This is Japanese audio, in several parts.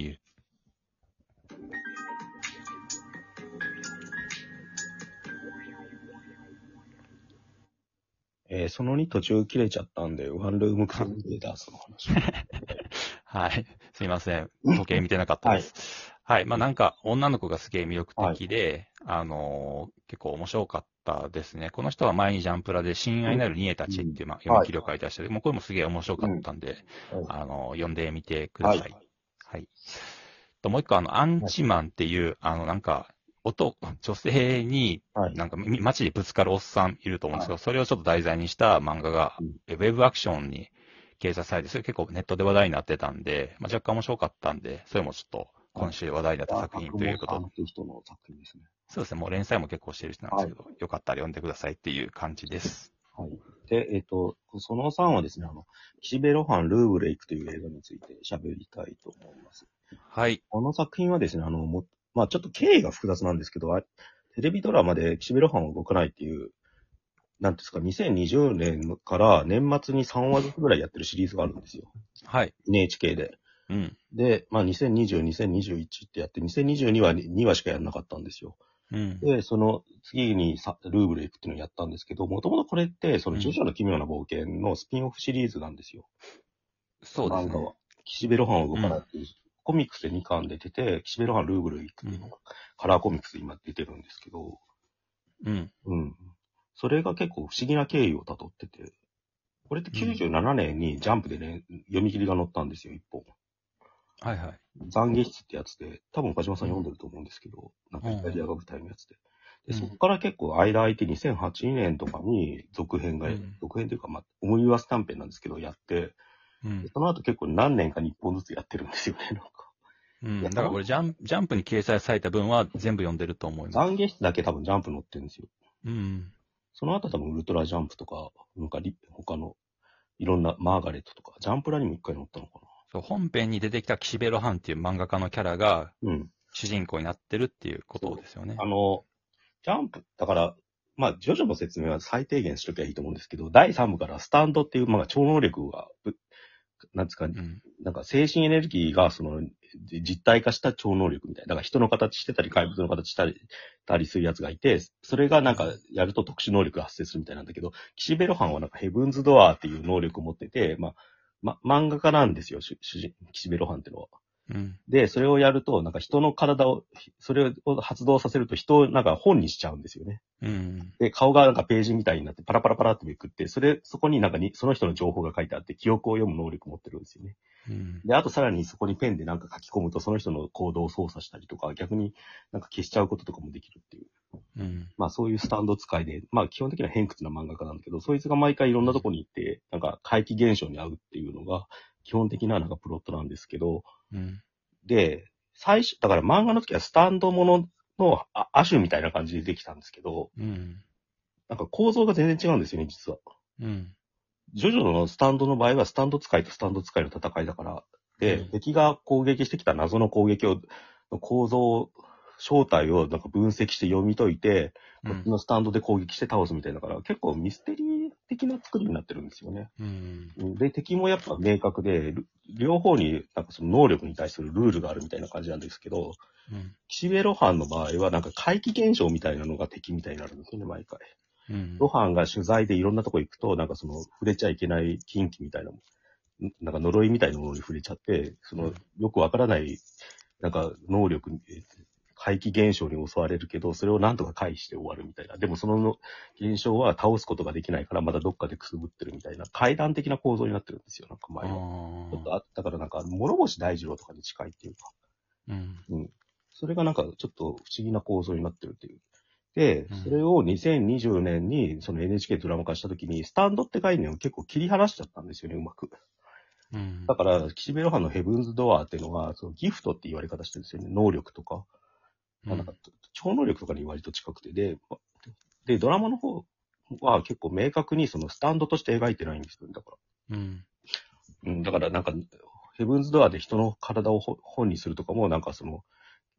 いう。えーその2途中切れちゃったんで、ワンルームクローゼダースの話。はい。すいません。時計見てなかったです。はい。まあなんか、女の子がすげえ魅力的で、あのー結構面白かったですね。この人は前にジャンプラで、親愛なるニエたちっていう、まあ、読み切りを書いてらっしゃる。もうこれもすげえ面白かったんで、はいあのー読んでみてください。ははいい。と、もう一個、あの、アンチマンっていう、あの、なんか、男、女性に、はい。なんか、み街でぶつかるおっさんいると思うんですけど、それをちょっと題材にした漫画がうん、ウェブアクションに掲載されて、それ結構ネットで話題になってたんで、まあ、若干面白かったんで、それもちょっと今週話題になった作品というこという人の作品ですね。そうですね、もう連載も結構してる人なんですけど、よかったら読んでくださいっていう感じです。はい。で、えっ、と、その3はですね、あの、岸辺露伴ルーブレイクという映画について喋りたいと思います。はい。この作品はですね、あの、も、まあちょっと経緯が複雑なんですけど、あテレビドラマで岸辺露伴は動かないっていう、なんていうんですか、2020年から年末に3話ずつぐらいやってるシリーズがあるんですよ。はい。NHK で。うん。で、まあ2020、2021ってやって、2022は2話しかやんなかったんですよ。うん。で、その次にさルーブレイクっていうのをやったんですけど、もともとこれって、そのジョジョの奇妙な冒険のスピンオフシリーズなんですよ。そうです漫画はね。。岸辺露伴は動かないっていう、コミックスで2巻出てて、岸辺露伴ルーブル行くっていうのが、カラーコミックスで今出てるんですけど、うん。うん。それが結構不思議な経緯をたどってて、これって97年にジャンプでね、読み切りが載ったんですよ、一本。はいはい。懺悔室ってやつで、多分岡島さん読んでると思うんですけど、なんかイタリアが舞台のやつで。で、うんそこから結構間空いて2008年とかに続編が、うん続編というか、まあ、思い出す短編なんですけど、やって、うんで。その後結構何年かに1本ずつやってるんですよね、なんか。うん。だからこれジャンプ、ジャンプに掲載された分は全部読んでると思います。懺悔室だけ多分ジャンプ載ってるんですよ。うん。その後多分ウルトラジャンプとか、なんかリ他の、いろんなマーガレットとか、ジャンプラにも一回載ったのかそう、本編に出てきた岸辺露伴っていう漫画家のキャラがな。うん。主人公になってるっていうことですよね。あの、ジャンプ、だから、まあ、ジョジョの説明は最低限しときゃいいと思うんですけど、第3部からスタンドっていう、まあ、超能力が、ぶなんですか、うん。なんか精神エネルギーが、その、じ実体化した超能力みたいな。だから人の形してたり、怪物の形したり、たりするやつがいて、それがなんかやると特殊能力が発生するみたいなんだけど、岸辺露伴はなんかヘブンズドアーっていう能力を持ってて、まあ、ま、漫画家なんですよ、主主人、岸辺露伴ってのは。うん。で、それをやると、なんか人の体を、それを発動させると人をなんか本にしちゃうんですよね。うん。で、顔がなんかページみたいになってパラパラパラってめくって、それ、そこになんかに、その人の情報が書いてあって、記憶を読む能力を持ってるんですよね。うん。で、あとさらにそこにペンでなんか書き込むと、その人の行動を操作したりとか、逆になんか消しちゃうこととかもできるっていう。うん。まあそういうスタンド使いで、まあ基本的には偏屈な漫画家なんだけど、そいつが毎回いろんなとこに行って、なんか怪奇現象に遭うっていうのが、基本的ななんかプロットなんですけど、うん。で、最初、だから漫画の時はスタンドもののあ亜種みたいな感じでできたんですけど、うん。なんか構造が全然違うんですよね、実は。うん。ジョジョのスタンドの場合は、スタンド使いとスタンド使いの戦いだから、で、うん敵が攻撃してきた謎の攻撃を、の構造、正体をなんか分析して読み解いて、こっちのスタンドで攻撃して倒すみたいだから、結構ミステリー的な作りになってるんですよね。うん。で、敵もやっぱ明確で、る両方になんかその能力に対するルールがあるみたいな感じなんですけど、うん。岸辺露伴の場合はなんか怪奇現象みたいなのが敵みたいになるんですよね、毎回。うん。露伴が取材でいろんなとこ行くと、なんかその触れちゃいけない禁忌みたいなもん、んなんか呪いみたいなものに触れちゃって、そのよくわからない、なんか能力怪奇現象に襲われるけど、それをなんとか回避して終わるみたいな。でもその現象は倒すことができないから、まだどっかでくすぶってるみたいな、階段的な構造になってるんですよ、なんか前は。ちょっとああだからなんか、諸星大二郎とかに近いっていうか、ーうん。それがなんかちょっと不思議な構造になってるっていう。でうん、それを2020年にその NHK ドラマ化した時に、スタンドって概念を結構切り離しちゃったんですよね、うまく。うんだ。から、岸辺露伴のヘブンズドアーっていうのは、そのギフトって言われ方してるんですよね。能力とか。まあなんか超能力とかに割と近くて、で、まで、ドラマの方は結構明確にそのスタンドとして描いてないんですよね、だから。うん。うん、だからなんか、ヘブンズドアーで人の体をほ本にするとかも、なんかその、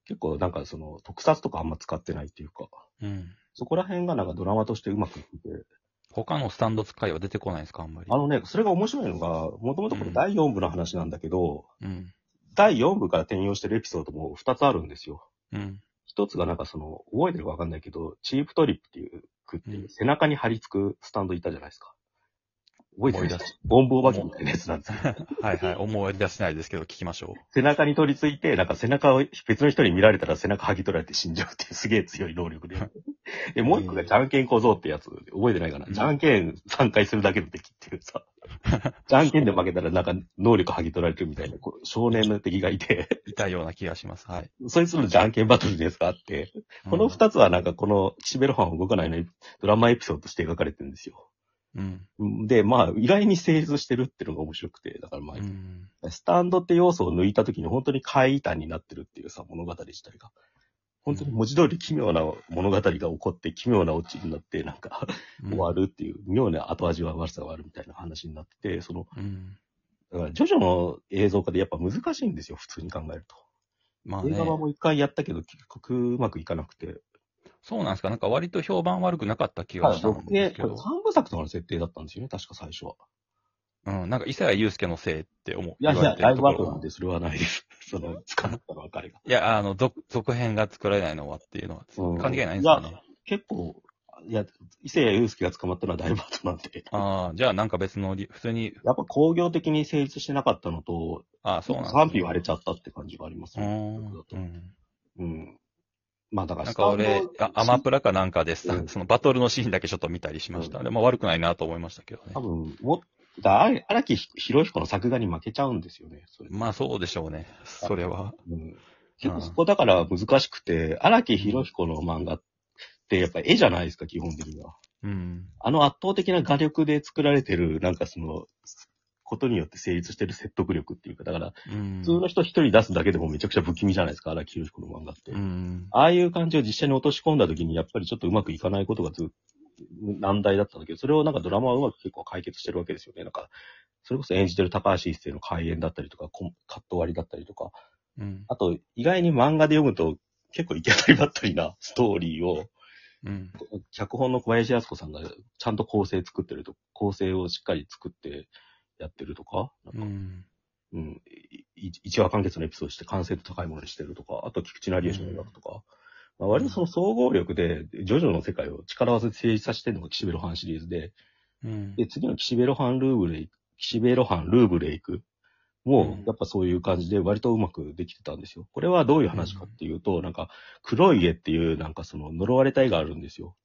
結構なんかその、特撮とかあんま使ってないっていうか、うん。そこら辺がなんかドラマとしてうまくいってて、他のスタンド使いは出てこないですか、あんまり？あのね、それが面白いのが、もともとこれ第4部の話なんだけど、うん。第4部から転用してるエピソードも2つあるんですよ。うん。一つがなんかその、覚えてるかわかんないけど、チープトリップっていう、くって背中に貼り付くスタンドいたじゃないですか。覚えてる思い出しボンボーバキみたいなやつなんですよ。はいはい。思い出せないですけど、聞きましょ背中に取り付いて、なんか背中を別の人に見られたら背中剥ぎ取られて死んじゃうっていうすげえ強い能力で。で、もう一個がじゃんけん小僧ってやつ、覚えてないかな？うんじゃんけん3回するだけの敵っていうさ。じゃんけんで負けたらなんか能力剥ぎ取られるみたいなこう少年の敵がいて、う。いたような気がします。はい。そいつのじゃんけんバトルのやつがあって、この二つはなんかこの岸辺露伴を動かないのドラマエピソードとして描かれてるんですよ。うん。で、まあ、意外に成立してるっていうのが面白くて、だからまあ、うん。スタンドって要素を抜いた時に本当に怪異端になってるっていうさ、物語自体が。本当に文字通り奇妙な物語が起こって、奇妙なオチになって、なんか、終わるっていう、妙な後味は悪さがあるみたいな話になってて、その、うん。だから、ジョジョの映像化でやっぱ難しいんですよ、普通に考えると。まあね映画。版も一回やったけど、結局うまくいかなくて。そうなんですか？なんか割と評判悪くなかった気がしたんですけど。これ三部作とかの設定だったんですよね、確か最初は。うん。なんか伊勢谷友介のせいって思う。いやいや、言われてライるところはブアートなんで、それはないです。その、使ったのは彼が。いや、あの、続、続編が作られないのはっていうのは、うん関係ないんですかね。結構、いや、伊勢谷友介が捕まったのはライブアートなんで。ああ、じゃあなんか別の理、普通に、やっぱ工業的に成立してなかったのと、ああ、そうなんです賛否割れちゃったって感じがありますうーね。ん。うんうん。まあだからなんか俺、あアマプラかなんかでさ、うんそのバトルのシーンだけちょっと見たりしました。でも悪くないなと思いましたけどね多。分、もっだ荒荒木博彦の作画に負けちゃうんですよね。それまあそうでしょうね。それは。うん、結構そこだから難しくて、荒木博彦の漫画ってやっぱ絵じゃないですか、基本的には。うん。あの圧倒的な画力で作られてる、なんかその、ことによって成立してる説得力っていうか、だから、うん。普通の人一人出すだけでもめちゃくちゃ不気味じゃないですか、荒木博彦の漫画って。うん。ああいう感じを実写に落とし込んだ時に、やっぱりちょっとうまくいかないことがずっと難題だったんだけど、それをなんかドラマはうまく結構解決してるわけですよね。なんか、それこそ演じてる高橋一生の開演だったりとか、カット割りだったりとか、うん。あと、意外に漫画で読むと、結構行き当たりばったりなストーリーを、うん。脚本の小林靖子さんがちゃんと構成作ってると、構成をしっかり作ってやってるとか、なんかうん。うん、話完結のエピソードとして完成度高いものにしてるとか、あと菊池成吉の音楽とか、まあ、割とその総合力で、ジョジョの世界を力技で成立させてるのが岸辺露伴シリーズで、うん。で、次の岸辺露伴ルーブレイク、岸辺露伴ルーブレイクもうん、やっぱそういう感じで割とうまくできてたんですよ。これはどういう話かっていうと、なんか、黒い絵っていうなんかその呪われた絵があるんですよ。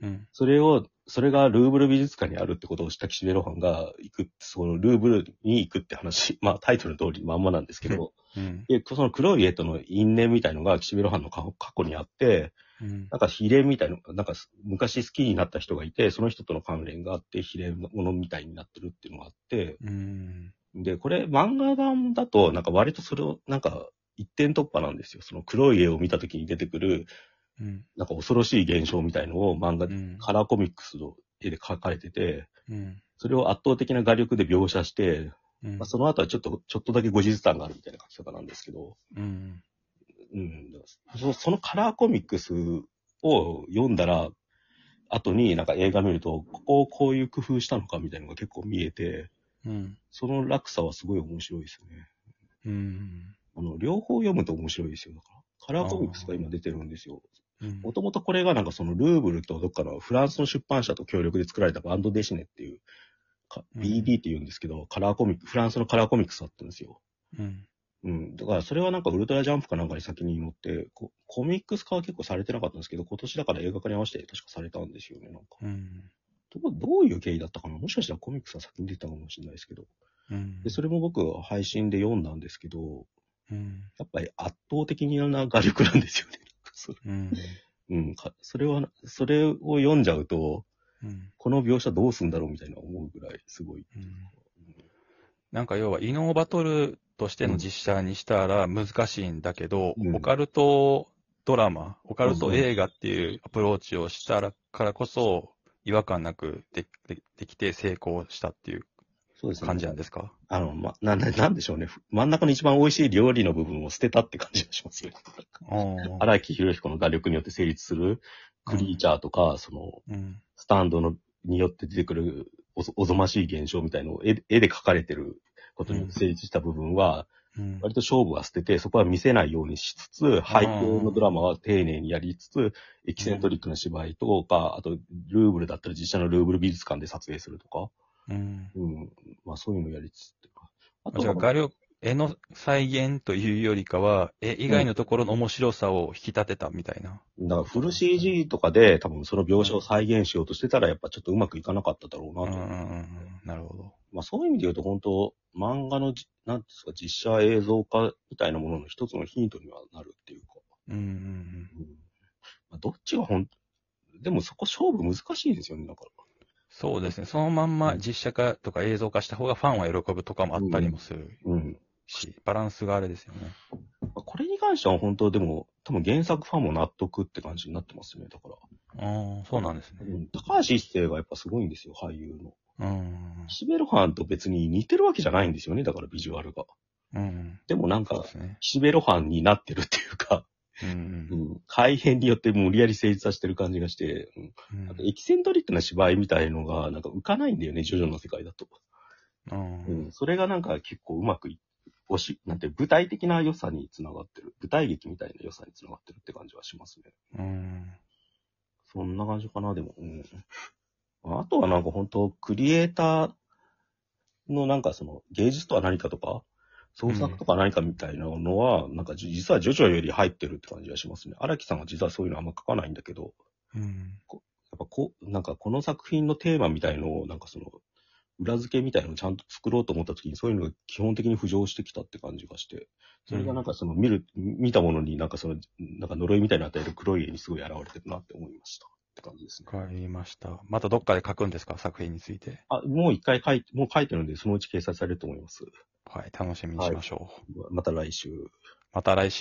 うん。それを、それがルーブル美術館にあるってことを知った岸辺露伴が行く、そのルーブルに行くって話、まあタイトルの通りまんまなんですけど、うん。で、その黒い絵との因縁みたいのが岸辺露伴の過過去にあって、うん。なんか比例みたいな、なんか昔好きになった人がいて、その人との関連があって、比例ものみたいになってるっていうのがあって、うん。で、これ漫画版だと、なんか割とそれを、なんか一点突破なんですよ。その黒い絵を見た時に出てくる、うん。なんか恐ろしい現象みたいのを漫画で、うん。カラーコミックスの絵で描かれてて、うん。それを圧倒的な画力で描写して、うんまあ、その後はちょっと、ちょっとだけ後日談があるみたいな書き方なんですけど、うん。うん、そそのカラーコミックスを読んだら、後になんか映画見ると、ここをこういう工夫したのかみたいなのが結構見えて、うん。その落差はすごい面白いですよね。うん。あの、両方読むと面白いですよ。だからカラーコミックスが今出てるんですよ。うんもともとこれがなんかそのルーブルとどっかのフランスの出版社と協力で作られたバンドデシネっていう、かうん BD って言うんですけど、カラーコミック、フランスのカラーコミックスだったんですよ。うん。うん。だからそれはなんかウルトラジャンプかなんかに先に乗って、こコミックス化は結構されてなかったんですけど、今年だから映画化に合わせて確かされたんですよね、なんか。うん。どうどういう経緯だったかなもしかしたらコミックスは先に出たかもしれないですけど。うん。で、それも僕は配信で読んだんですけど、うん。やっぱり圧倒的な画力なんですよね。そうん。うんか、それは、それを読んじゃうと、うん。この描写どうすんだろうみたいな思うぐらいすごい。うんなんか要は、異能バトルとしての実写にしたら難しいんだけど、うんオカルトドラマ、オカルト映画っていうアプローチをしたらからこそ、違和感なくででできて成功したっていうそうですね。感じなんですか？あの、ま、な、ななんでしょうね。真ん中の一番美味しい料理の部分を捨てたって感じがしますよね。荒木博彦の画力によって成立するクリーチャーとか、その、うん。スタンドのによって出てくるおぞおぞましい現象みたいのを絵絵で描かれてることによって成立した部分は、うん。割と勝負は捨てて、そこは見せないようにしつつ、背景のドラマは丁寧にやりつつ、エキセントリックな芝居とか、あと、ルーブルだったら実写のルーブル美術館で撮影するとか、うん。うん。まあそういうのをやりつつっていうか。あじゃあ、画力、絵の再現というよりかは、絵以外のところの面白さを引き立てたみたいな。だからフル CG とかで多分その描写を再現しようとしてたらやっぱちょっとうまくいかなかっただろうなと。うんうんうんうん。なるほど。まあそういう意味で言うと本当漫画のじ、なんですか、実写映像化みたいなものの一つのヒントにはなるっていうか。うんうんうんまあ、どっちがほん、でもそこ勝負難しいですよね、だから。そうですね。そのまんま実写化とか映像化した方がファンは喜ぶとかもあったりもするうん。し、バランスがあれですよね。まあこれに関しては本当でも、多分原作ファンも納得って感じになってますね、だから。ああ、そうなんですね。うん、高橋一生がやっぱすごいんですよ、俳優の。うん。シベルハンと別に似てるわけじゃないんですよね、だからビジュアルが。うん。でもなんかそうで、すね。シベロハンになってるっていうか、うんうん、改変によって無理やり成立させてる感じがして、うんうん。エキセントリックな芝居みたいのがなんか浮かないんだよね、ジョジョの世界だと。ううんん。それがなんか結構うまくいおし、なんて舞台的な良さにつながってる。舞台劇みたいな良さにつながってるって感じはしますね。うん。そんな感じかな、でも。うん、あとはなんか本当クリエイターのなんかその芸術とは何かとか、創作とか何かみたいなのは、なんかじ実はジョジョより入ってるって感じがしますね。荒木さんは実はそういうのあんま書かないんだけど、うん。やっぱこう、なんかこの作品のテーマみたいのを、なんかその、裏付けみたいのをちゃんと作ろうと思った時に、そういうのが基本的に浮上してきたって感じがして、それがなんかその見る、見たものになんかその、なんか呪いみたいに与える黒い絵にすごい現れてるなって思いました。って感じですね。わかりました。またどっかで書くんですか？作品について。あ、もう一回書いて、もう書いてるんで、そのうち掲載されると思います。はい。楽しみにしましょう。また来週。また来週。